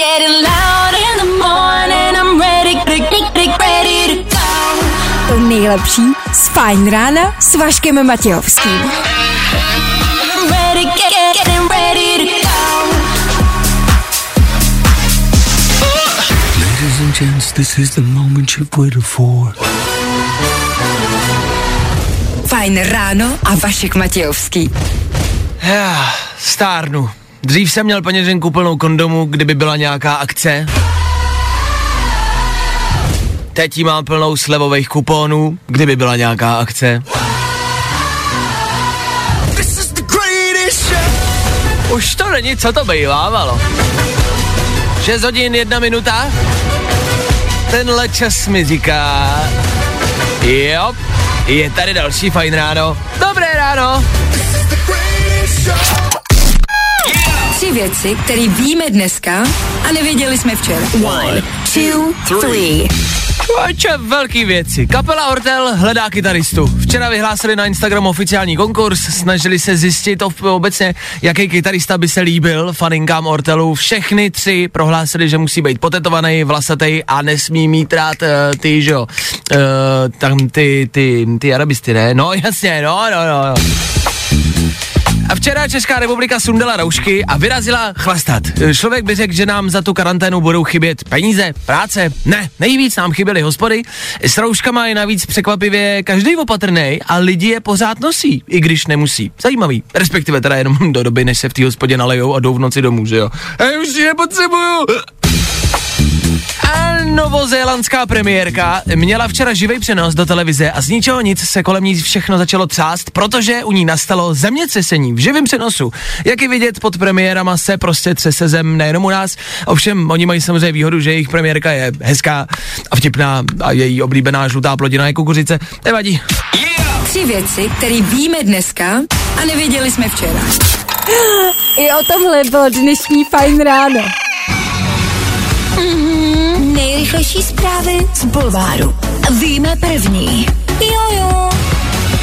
getting loud in the morning. I'm ready, ready, ready to go. To nejlepší z Fajn rána s Vaškem Matějovským. I'm ready, get, get, getting ready to go. Ladies and gents, this is the moment you've waited for. Fajn ráno a Vašek Matějovský. Já stárnu. Dřív jsem měl peněženku plnou kondomu, kdyby byla nějaká akce. Teď jí mám plnou slevových kuponů, kdyby byla nějaká akce. Už to není, co to bývávalo. 6 hodin, jedna minuta. Tenhle čas mi říká... Jo, je tady další fajn ráno. Dobré ráno. Tři věci, které víme dneska a nevěděli jsme včera. One, two, three. Čoče, velký věci. Kapela Ortel hledá kytaristu. Včera vyhlásili na Instagram oficiální konkurs, snažili se zjistit ob- obecně, jaký kytarista by se líbil faninkám Ortelu. Všechny tři prohlásili, že musí být potetovaný, vlasatý a nesmí mít rád uh, ty, že jo, uh, tam ty, ty, ty arabisty, ne? No jasně, no, no, no. no. A včera Česká republika sundala roušky a vyrazila chlastat. Člověk by řekl, že nám za tu karanténu budou chybět peníze, práce. Ne, nejvíc nám chyběly hospody. S rouškama je navíc překvapivě každý opatrný a lidi je pořád nosí, i když nemusí. Zajímavý. Respektive teda jenom do doby, než se v té hospodě nalejou a jdou v noci domů, že jo. A už je nepotřebuju. A novozélandská premiérka měla včera živý přenos do televize a z ničeho nic se kolem ní všechno začalo třást, protože u ní nastalo zemětřesení v živém přenosu. Jak je vidět, pod premiérama se prostě třese zem nejenom u nás, ovšem oni mají samozřejmě výhodu, že jejich premiérka je hezká a vtipná a její oblíbená žlutá plodina je kukuřice. Nevadí. Tři věci, které víme dneska a nevěděli jsme včera. I o tomhle bylo dnešní Fajn ráno. Nejrychlejší zprávy z Bulváru. Víme první. Jo, jo.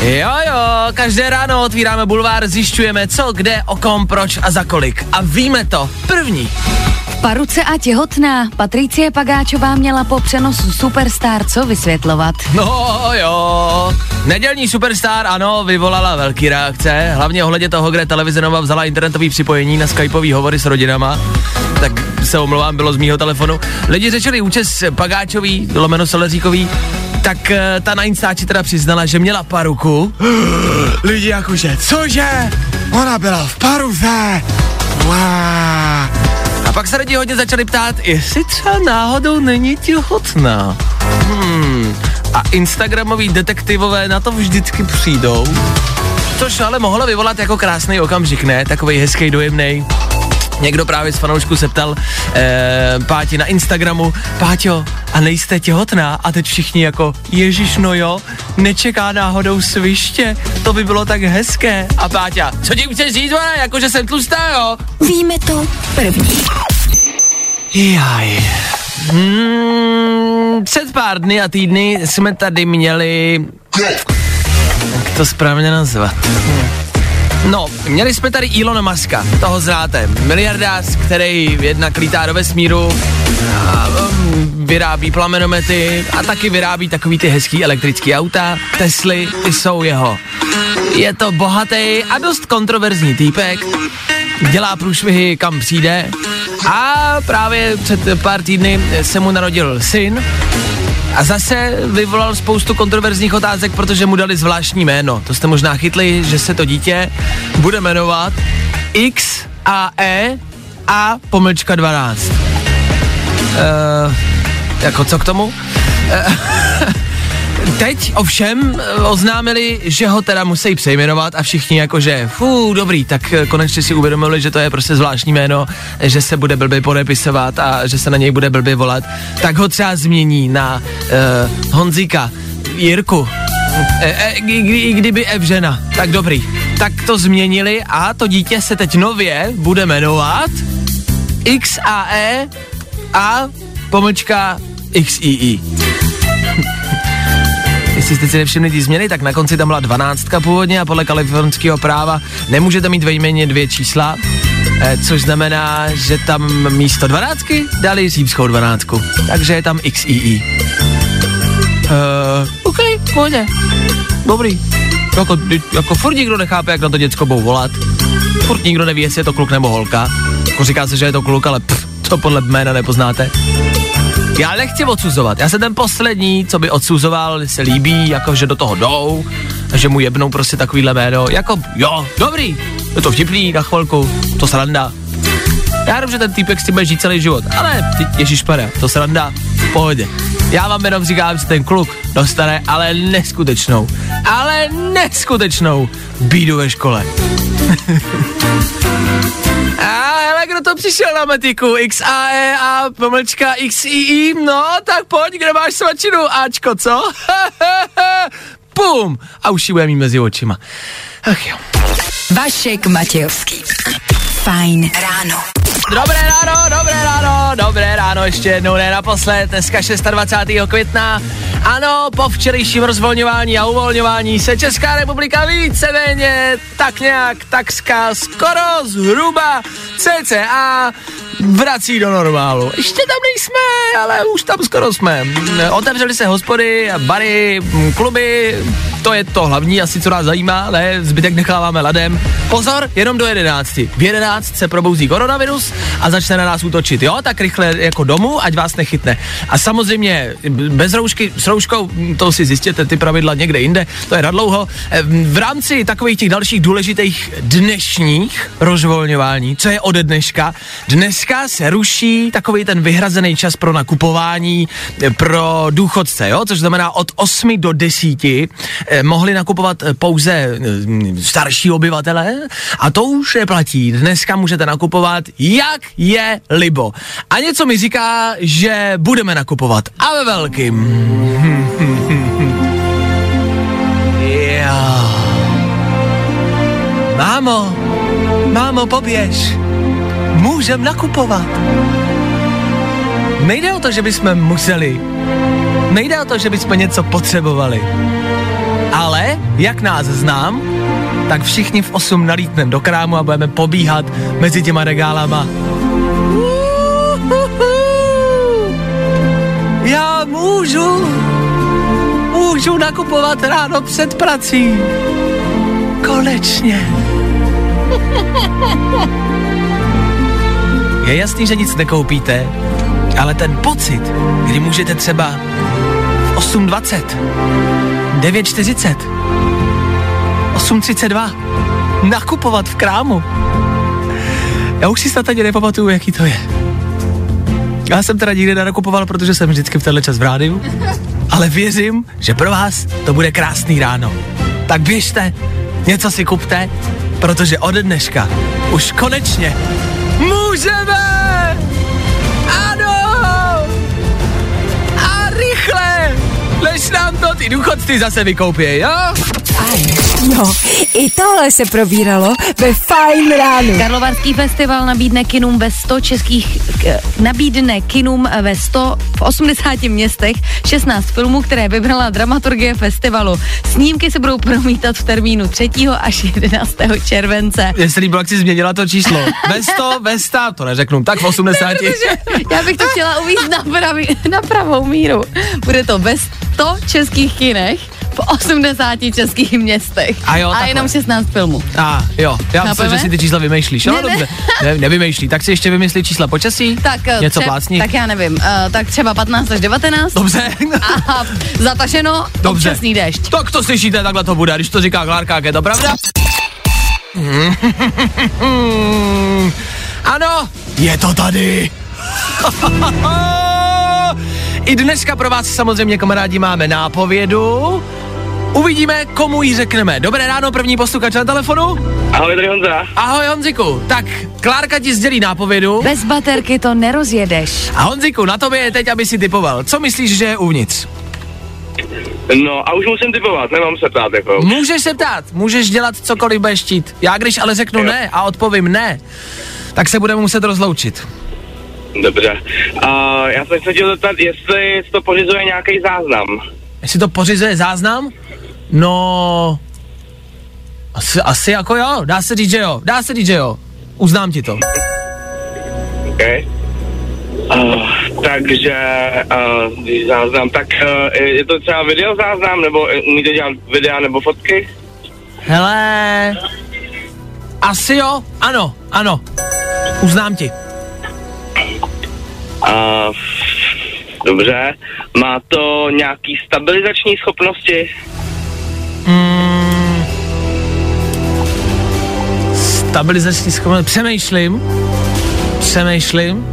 Jo, jo, každé ráno otvíráme bulvár, zjišťujeme co, kde, o kom, proč a za kolik. A víme to první. Paruce a těhotná. Patricie Pagáčová měla po přenosu Superstar co vysvětlovat. No jo, nedělní superstar, ano, vyvolala velký reakce, hlavně ohledně toho, kde televize Nova vzala internetový připojení na skypový hovory s rodinama, tak se omlouvám, bylo z mýho telefonu. Lidi řečili účes Pagáčový, lomeno Soleříkový, tak eh, ta na Instači teda přiznala, že měla paruku. Lidi jakože, cože? Ona byla v paruze. Wow. A pak se lidi hodně začali ptát, jestli třeba náhodou není těhotná. Hmm. A Instagramoví detektivové na to vždycky přijdou. Což ale mohlo vyvolat jako krásný okamžik, ne? Takový hezký, dojemný. Někdo právě z fanoušku se ptal eh, Páti na Instagramu, Páťo, a nejste těhotná? A teď všichni jako, Ježíš no jo, nečeká náhodou sviště, to by bylo tak hezké. A Páťa, co ti chceš říct, vole, jako že jsem tlustá, jo? Víme to první. Jaj. Hmm, před pár dny a týdny jsme tady měli... Jak to správně nazvat? No, měli jsme tady Ilona Muska, toho znáte, miliardář, který jednak lítá do vesmíru, a, um, vyrábí plamenomety a taky vyrábí takový ty hezký elektrický auta, Tesly, ty jsou jeho. Je to bohatý a dost kontroverzní týpek, dělá průšvihy kam přijde. A právě před pár týdny se mu narodil syn a zase vyvolal spoustu kontroverzních otázek, protože mu dali zvláštní jméno. To jste možná chytli, že se to dítě bude jmenovat X A E A pomlčka 12. Uh, jako co k tomu? Uh, Teď ovšem eh, oznámili, že ho teda musí přejmenovat a všichni jakože, fú, dobrý, tak eh, konečně si uvědomili, že to je prostě zvláštní jméno, že se bude blbě podepisovat a že se na něj bude blbě volat, tak ho třeba změní na uh, Honzíka, Jirku, e, e, i kdyby Evžena, tak dobrý. Tak to změnili a to dítě se teď nově bude jmenovat XAE a pomlčka XII. Jestli jste si nevšimli ty změny, tak na konci tam byla dvanáctka původně a podle kalifornského práva nemůžete mít ve jméně dvě čísla. což znamená, že tam místo dvanáctky dali římskou dvanáctku, takže je tam XII. Uh, OK, pohodě, dobrý. Jako, jako furt nikdo nechápe, jak na to děcko budou volat. Furt nikdo neví, jestli je to kluk nebo holka. Jako říká se, že je to kluk, ale pff, to podle jména nepoznáte. Já nechci odsuzovat, já jsem ten poslední, co by odsuzoval, se líbí, jako že do toho jdou, a že mu jebnou prostě takovýhle jméno, jako jo, dobrý, je to vtipný na chvilku, to sranda. Já vím, že ten týpek s tím bude žít celý život, ale ty, ježišmarja, to sranda, v pohodě. Já vám jenom říkám, že ten kluk dostane ale neskutečnou, ale neskutečnou bídu ve škole. A hele, kdo to přišel na metiku? XAE a pomlčka XII, no tak pojď, kde máš svačinu, Ačko, co? Pum! A už ji bude mít mezi očima. Ach jo. Vašek Matějovský. Fajn ráno. Dobré ráno, dobré ráno, dobré ráno, ještě jednou ne naposled, dneska 26. května. Ano, po včerejším rozvolňování a uvolňování se Česká republika víceméně tak nějak, takřka, skoro zhruba cca vrací do normálu. Ještě tam nejsme, ale už tam skoro jsme. Otevřeli se hospody, bary, kluby, to je to hlavní asi, co nás zajímá, ne, zbytek necháváme ladem. Pozor, jenom do 11. V 11 se probouzí koronavirus a začne na nás útočit, jo, tak rychle jako domů, ať vás nechytne. A samozřejmě bez roušky, s rouškou, to si zjistěte ty pravidla někde jinde, to je na dlouho. V rámci takových těch dalších důležitých dnešních rozvolňování, co je ode dneška, dneska se ruší takový ten vyhrazený čas pro nakupování pro důchodce, jo, což znamená od 8 do 10 eh, mohli nakupovat eh, pouze eh, starší obyvatele a to už neplatí. Dneska můžete nakupovat jak je libo. A něco mi říká, že budeme nakupovat. A ve velkým. Mámo, mámo, poběž. Můžem nakupovat. Nejde o to, že bychom museli. Nejde o to, že bychom něco potřebovali. Ale, jak nás znám, tak všichni v 8 nalítneme do krámu a budeme pobíhat mezi těma regálama. Já můžu, můžu nakupovat ráno před prací. Konečně. Je jasný, že nic nekoupíte, ale ten pocit, kdy můžete třeba v 8.20, 9.40, 8.32 nakupovat v krámu. Já už si snad ani nepamatuju, jaký to je. Já jsem teda nikdy nenakupoval, protože jsem vždycky v tenhle čas v rádiu, ale věřím, že pro vás to bude krásný ráno. Tak běžte, něco si kupte, protože od dneška už konečně můžeme! Ano! A rychle! Než nám to ty důchodci zase vykoupí, jo? Fajn. No, i tohle se probíralo ve Fajn ráno. Karlovarský festival nabídne kinům ve 100 českých, k, nabídne kinům ve 100 v 80 městech 16 filmů, které vybrala dramaturgie festivalu. Snímky se budou promítat v termínu 3. až 11. července. Mně se líbilo, jak jsi změnila to číslo. Ve 100, ve 100, to neřeknu, tak v 80. Já bych to chtěla uvíct na, pravý, na pravou míru. Bude to ve 100 českých kinech v 80 českých městech. A jo, a jenom 16 filmů. A jo, já myslím, že si ty čísla vymýšlíš. Ne, ne. dobře. Ne, nevymýšlí. Tak si ještě vymyslí čísla počasí. Tak, eh, Něco tře- plácni. tak já nevím, uh, tak třeba 15 až 19. Dobře. A zataženo, Dobře. občasný déšť. Tak to slyšíte, takhle to bude, když to říká Klárka, je to pravda? ano, je to tady. I dneska pro vás samozřejmě, kamarádi, máme nápovědu. Uvidíme, komu ji řekneme. Dobré ráno, první posluchač na telefonu. Ahoj, tady Honza. Ahoj Honziku. Tak, Klárka ti sdělí nápovědu. Bez baterky to nerozjedeš. A Honziku, na tobě je teď, aby si typoval. Co myslíš, že je uvnitř? No a už musím typovat, nemám se ptát jako. Můžeš se ptát, můžeš dělat cokoliv budeš chtít. Já když ale řeknu Jo. ne a odpovím ne, tak se budeme muset rozloučit. Dobře. A já jsem se chtěl zeptat, jestli to pořizuje nějaký záznam. Jestli to pořizuje záznam? No... Asi, asi jako jo, dá se říct, že jo, dá se říct, že jo. uznám ti to. Okay. Uh, takže uh, záznam, tak uh, je to třeba videozáznam, nebo uh, umíte dělat videa nebo fotky? Hele, asi jo, ano, ano, uznám ti. Uh, dobře. Má to nějaký stabilizační schopnosti? Stabilizační schopnost, přemýšlím, přemýšlím.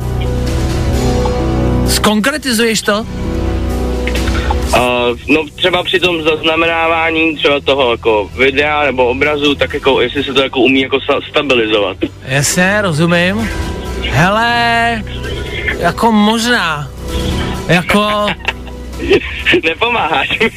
Skonkretizuješ to? Uh, no třeba při tom zaznamenávání třeba toho jako videa nebo obrazu, tak jako jestli se to jako umí jako sta- stabilizovat. Jasně, rozumím. Hele, jako možná. Jako, Nepomáháš mi.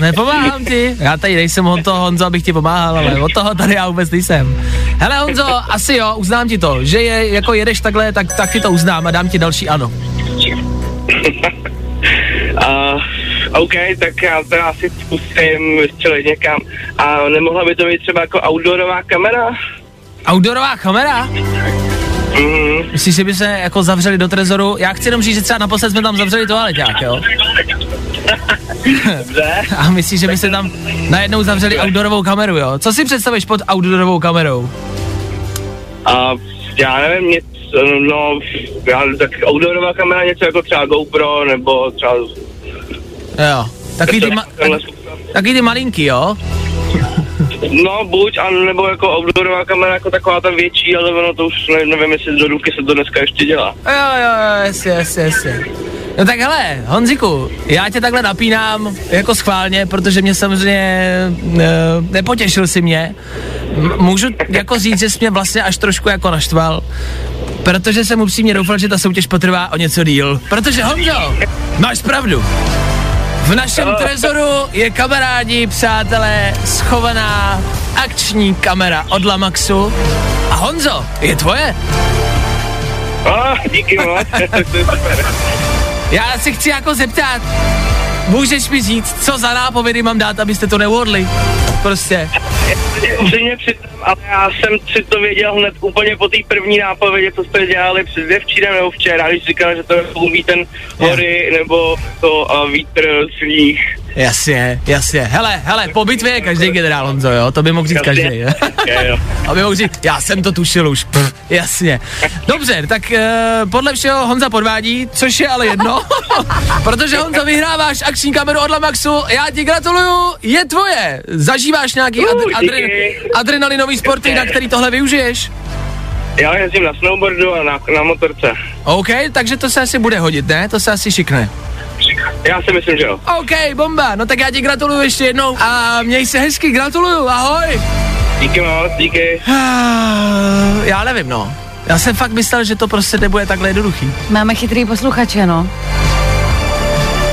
nepomáhám ti. Já tady nejsem Honto, Honzo, abych ti pomáhal, ale od toho tady já vůbec nejsem. Hele Honzo, asi jo, uznám ti to, že je, jako jedeš takhle, tak, tak ti to uznám a dám ti další ano. Uh, OK, tak já teda asi zkusím vystřelit někam. A nemohla by to být třeba jako outdoorová kamera? Outdoorová kamera? Mhm. Myslíš, že by se jako zavřeli do trezoru? Já chci jenom říct, že třeba naposled jsme tam zavřeli toaleťák, jo? Dobře. A myslíš, že by se tam najednou zavřeli outdoorovou kameru, jo? Co si představíš pod outdoorovou kamerou? A já nevím, něco, no, já, tak outdoorová kamera něco jako třeba GoPro, nebo třeba... Jo. Takový ty, ma- Tenhle- takový ty malinký, jo? No, buď, a nebo jako outdoorová kamera jako taková ta větší, ale ono to už ne, nevím, jestli do ruky se to dneska ještě dělá. Jo, jo, jo, jasně, jasně, jasně. No tak hele, Honziku, já tě takhle napínám jako schválně, protože mě samozřejmě ne, nepotěšil si mě. M- můžu jako říct, že jsi mě vlastně až trošku jako naštval, protože jsem upřímně doufal, že ta soutěž potrvá o něco díl. Protože Honzo, máš pravdu. V našem trezoru je kamarádi, přátelé, schovaná akční kamera od Lamaxu. A Honzo, je tvoje? A, díky moc, to je super. Já si chci jako zeptat, můžeš mi říct, co za nápovědy mám dát, abyste to nevodli? Prostě. Upřímně přitom, ale já jsem si to věděl hned úplně po té první nápovědě, co jste dělali předevčírem nebo včera, když říkal, že to umí ten hory nebo to uh, vítr, sníh. Jasně, jasně. Hele, hele, po bitvě je každý generál, Honzo, jo? To by mohl říct každý. Jo. Aby mohl říct, já jsem to tušil už. Pff, jasně. Dobře, tak uh, podle všeho Honza podvádí, což je ale jedno. protože Honzo vyhráváš akční kameru od Lamaxu, já ti gratuluju, je tvoje. Zažíváš nějaký adre- adre- adrenalinový sporty, na který tohle využiješ? Já jezdím na snowboardu a na, na motorce. OK, takže to se asi bude hodit, ne? To se asi šikne. Já si myslím, že jo. OK, bomba, no tak já ti gratuluju ještě jednou a měj se hezky, gratuluju, ahoj. Díky moc, díky. Já nevím, no. Já jsem fakt myslel, že to prostě nebude takhle jednoduchý. Máme chytrý posluchače, no.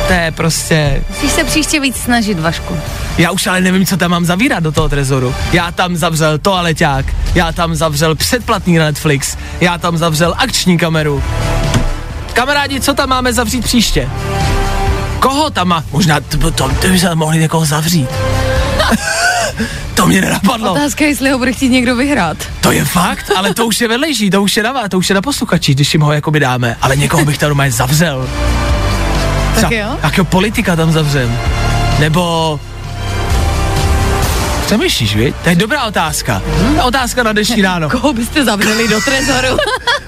To je prostě... Musíš se příště víc snažit, Vašku. Já už ale nevím, co tam mám zavírat do toho trezoru. Já tam zavřel toaleťák, já tam zavřel předplatný na Netflix, já tam zavřel akční kameru. Kamarádi, co tam máme zavřít příště? Koho tam má? Možná to, to, to by se mohli někoho zavřít. to mě nenapadlo. Otázka, jestli ho bude chtít někdo vyhrát. To je fakt, ale to už je vedlejší, to už je na, to už je na posluchači, když jim ho jakoby dáme, ale někoho bych tam normálně zavřel. Tak jo. Jakého politika tam zavřem. Nebo... Přemýšlíš, viď? To je dobrá otázka. Hm? Otázka na dnešní ráno. Koho byste zavřeli do trezoru?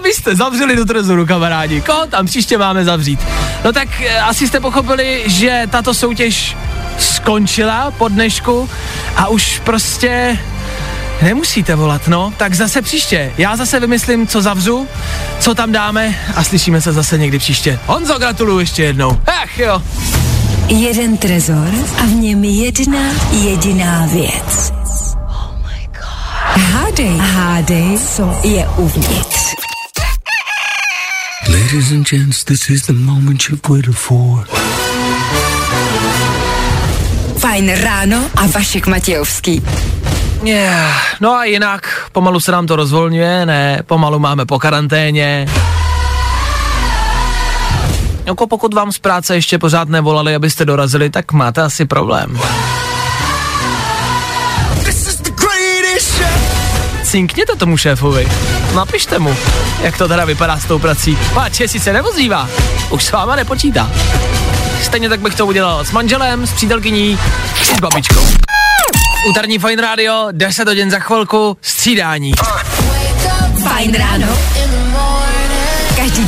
Koho byste zavřeli do trezoru, kamarádi? Koho tam příště máme zavřít? No tak e, asi jste pochopili, že tato soutěž skončila po dnešku a už prostě nemusíte volat, no. Tak zase příště. Já zase vymyslím, co zavřu, co tam dáme a slyšíme se zase někdy příště. Honzo, gratuluju ještě jednou. Ach jo. Jeden trezor a v něm jedna jediná věc. Oh my god. Hádej, hádej, co je uvnitř. Ladies and gents, this is the moment you've waited for. Fajn ráno a Vašek Matějovský. Yeah. No a jinak, pomalu se nám to rozvolňuje, ne, pomalu máme po karanténě. Jako pokud vám z práce ještě pořád nevolali, abyste dorazili, tak máte asi problém. Cinkněte tomu šéfovi. Napište mu, jak to teda vypadá s tou prací. Páč, jestli se neozývá, už s váma nepočítá. Stejně tak bych to udělal s manželem, s přítelkyní, s babičkou. Úterní Fine Radio, 10 hodin za chvilku, střídání. Fajn ráno.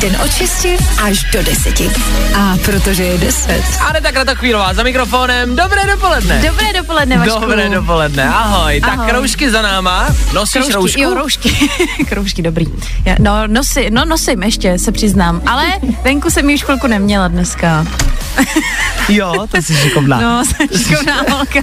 Den od 6 až do 10. A protože je 10. Aneta Kratochvílová za mikrofonem, dobré dopoledne. Dobré dopoledne, Vašku. Dobré dopoledne, ahoj. Tak Ahoj. roušky za náma, nosíš Kroužky, roušku? jo, roušky. kroužky, dobrý. Já, no, nosi, no, nosím ještě, se přiznám. Ale venku jsem ji už chvilku neměla dneska. Jo, to jsi šikovná. No, jsem šikovná holka.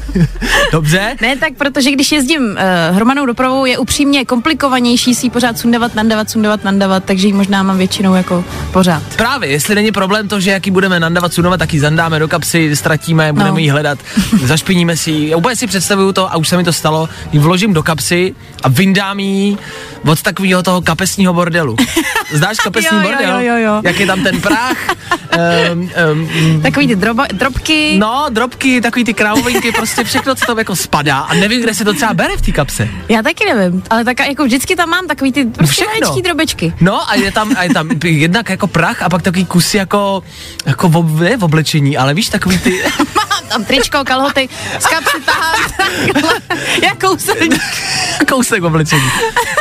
Dobře? Ne, tak protože když jezdím uh, hromadnou dopravou, je upřímně komplikovanější si ji pořád sundavat, nandavat, sundavat, nandavat, takže ji možná mám většinou jako pořád. Právě, jestli není problém to, že jaký budeme nandavat, sunovat, tak ji zandáme do kapsy, ztratíme, budeme No. ji hledat, zašpiníme si ji. Úplně si představuju to, a už se mi to stalo, ji vložím do kapsy a vyndám ji od takového toho kapesního bordelu. Znáš kapesní jo, bordel? jo, jo, jo. Jak je tam ten prach? um, um, Takový ty drobo, drobky. No, drobky, takový ty krávovinky, prostě všechno, co tam jako spadá a nevím, kde se to třeba bere v té kapse. Já taky nevím, ale tak jako vždycky tam mám takový ty prostě Všechno. drobečky. No a je tam, a je tam jednak jako prach a pak takový kusy jako, jako v, ne v oblečení, ale víš, takový ty, tam tričko, kalhoty, z kapsy tahám, takhle, úselník. kousek oblečení.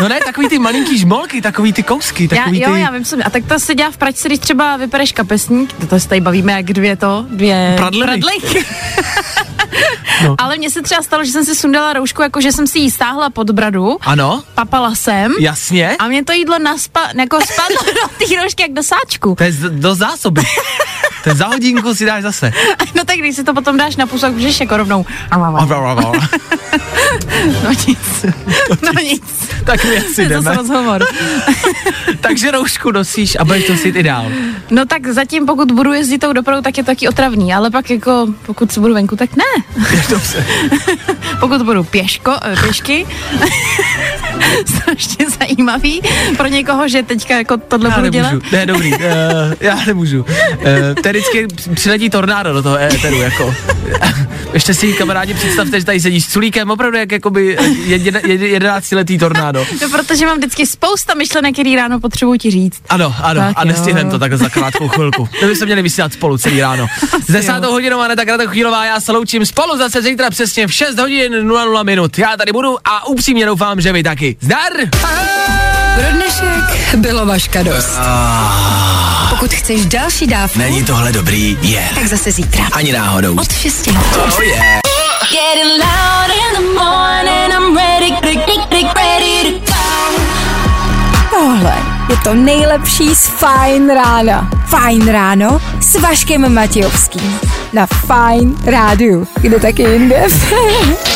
No ne, takový ty malinký žmolky, takový ty kousky, Já, takový jo, ty... já vím, co, a tak to se dělá v pračce, když třeba vypereš kapesník, to, to se tady bavíme jak dvě to, dvě Pradliny. pradlejky. No. Ale mně se třeba stalo, že jsem si sundala roušku, jako že jsem si ji stáhla pod bradu, Ano, papala jsem jasně. a mě to jídlo naspa, jako spadlo do té roušky jak do sáčku. To je z- do zásoby. To je za hodinku si dáš zase. No tak když si to potom dáš na pusok, můžeš jako rovnou. No nic. No nic. tak my asi to jdeme. rozhovor. Takže roušku nosíš a budeš nosit i dál. No tak zatím, pokud budu jezdit tou dopravou, tak je to taky otravný, ale pak jako, pokud se budu venku, tak ne. Dobře. Pokud budu pěško, eh, pěšky, strašně zajímavý pro někoho, že teďka jako tohle Já budu dělat. nemůžu. Ne, dobrý, uh, já nemůžu. Uh, to vždycky přiletí tornádo do toho éteru, jako. Ještě si kamarádi představte, že tady sedíš s culíkem, opravdu jak jakoby jedina- jed- jedenáctiletý tornádo. No, protože mám vždycky spousta myšlenek, který ráno potřebuji ti říct. Ano, ano, Tak a nestihnem to takhle za krátkou chvilku. My bychom měli vysílat spolu celý ráno. Z 10. jo. hodinou Aneta Kratochvílová, já se loučím spolu zase zítra přesně v 6 hodin 00 minut. Já tady budu a upřímně doufám, že vy taky. Zdar! Pro dnešek bylo vaška dost. Pokud chceš další dávku, Není tohle dobrý? Je. tak zase zítra. Ani náhodou. Od 6. Oh yeah. Getting loud in the morning. I'm ready, ready, ready to go. Tohle je to nejlepší z Fajn rána. Fajn ráno s Vaškem Matějovským. Na Fajn rádiu. Kde taky jinde?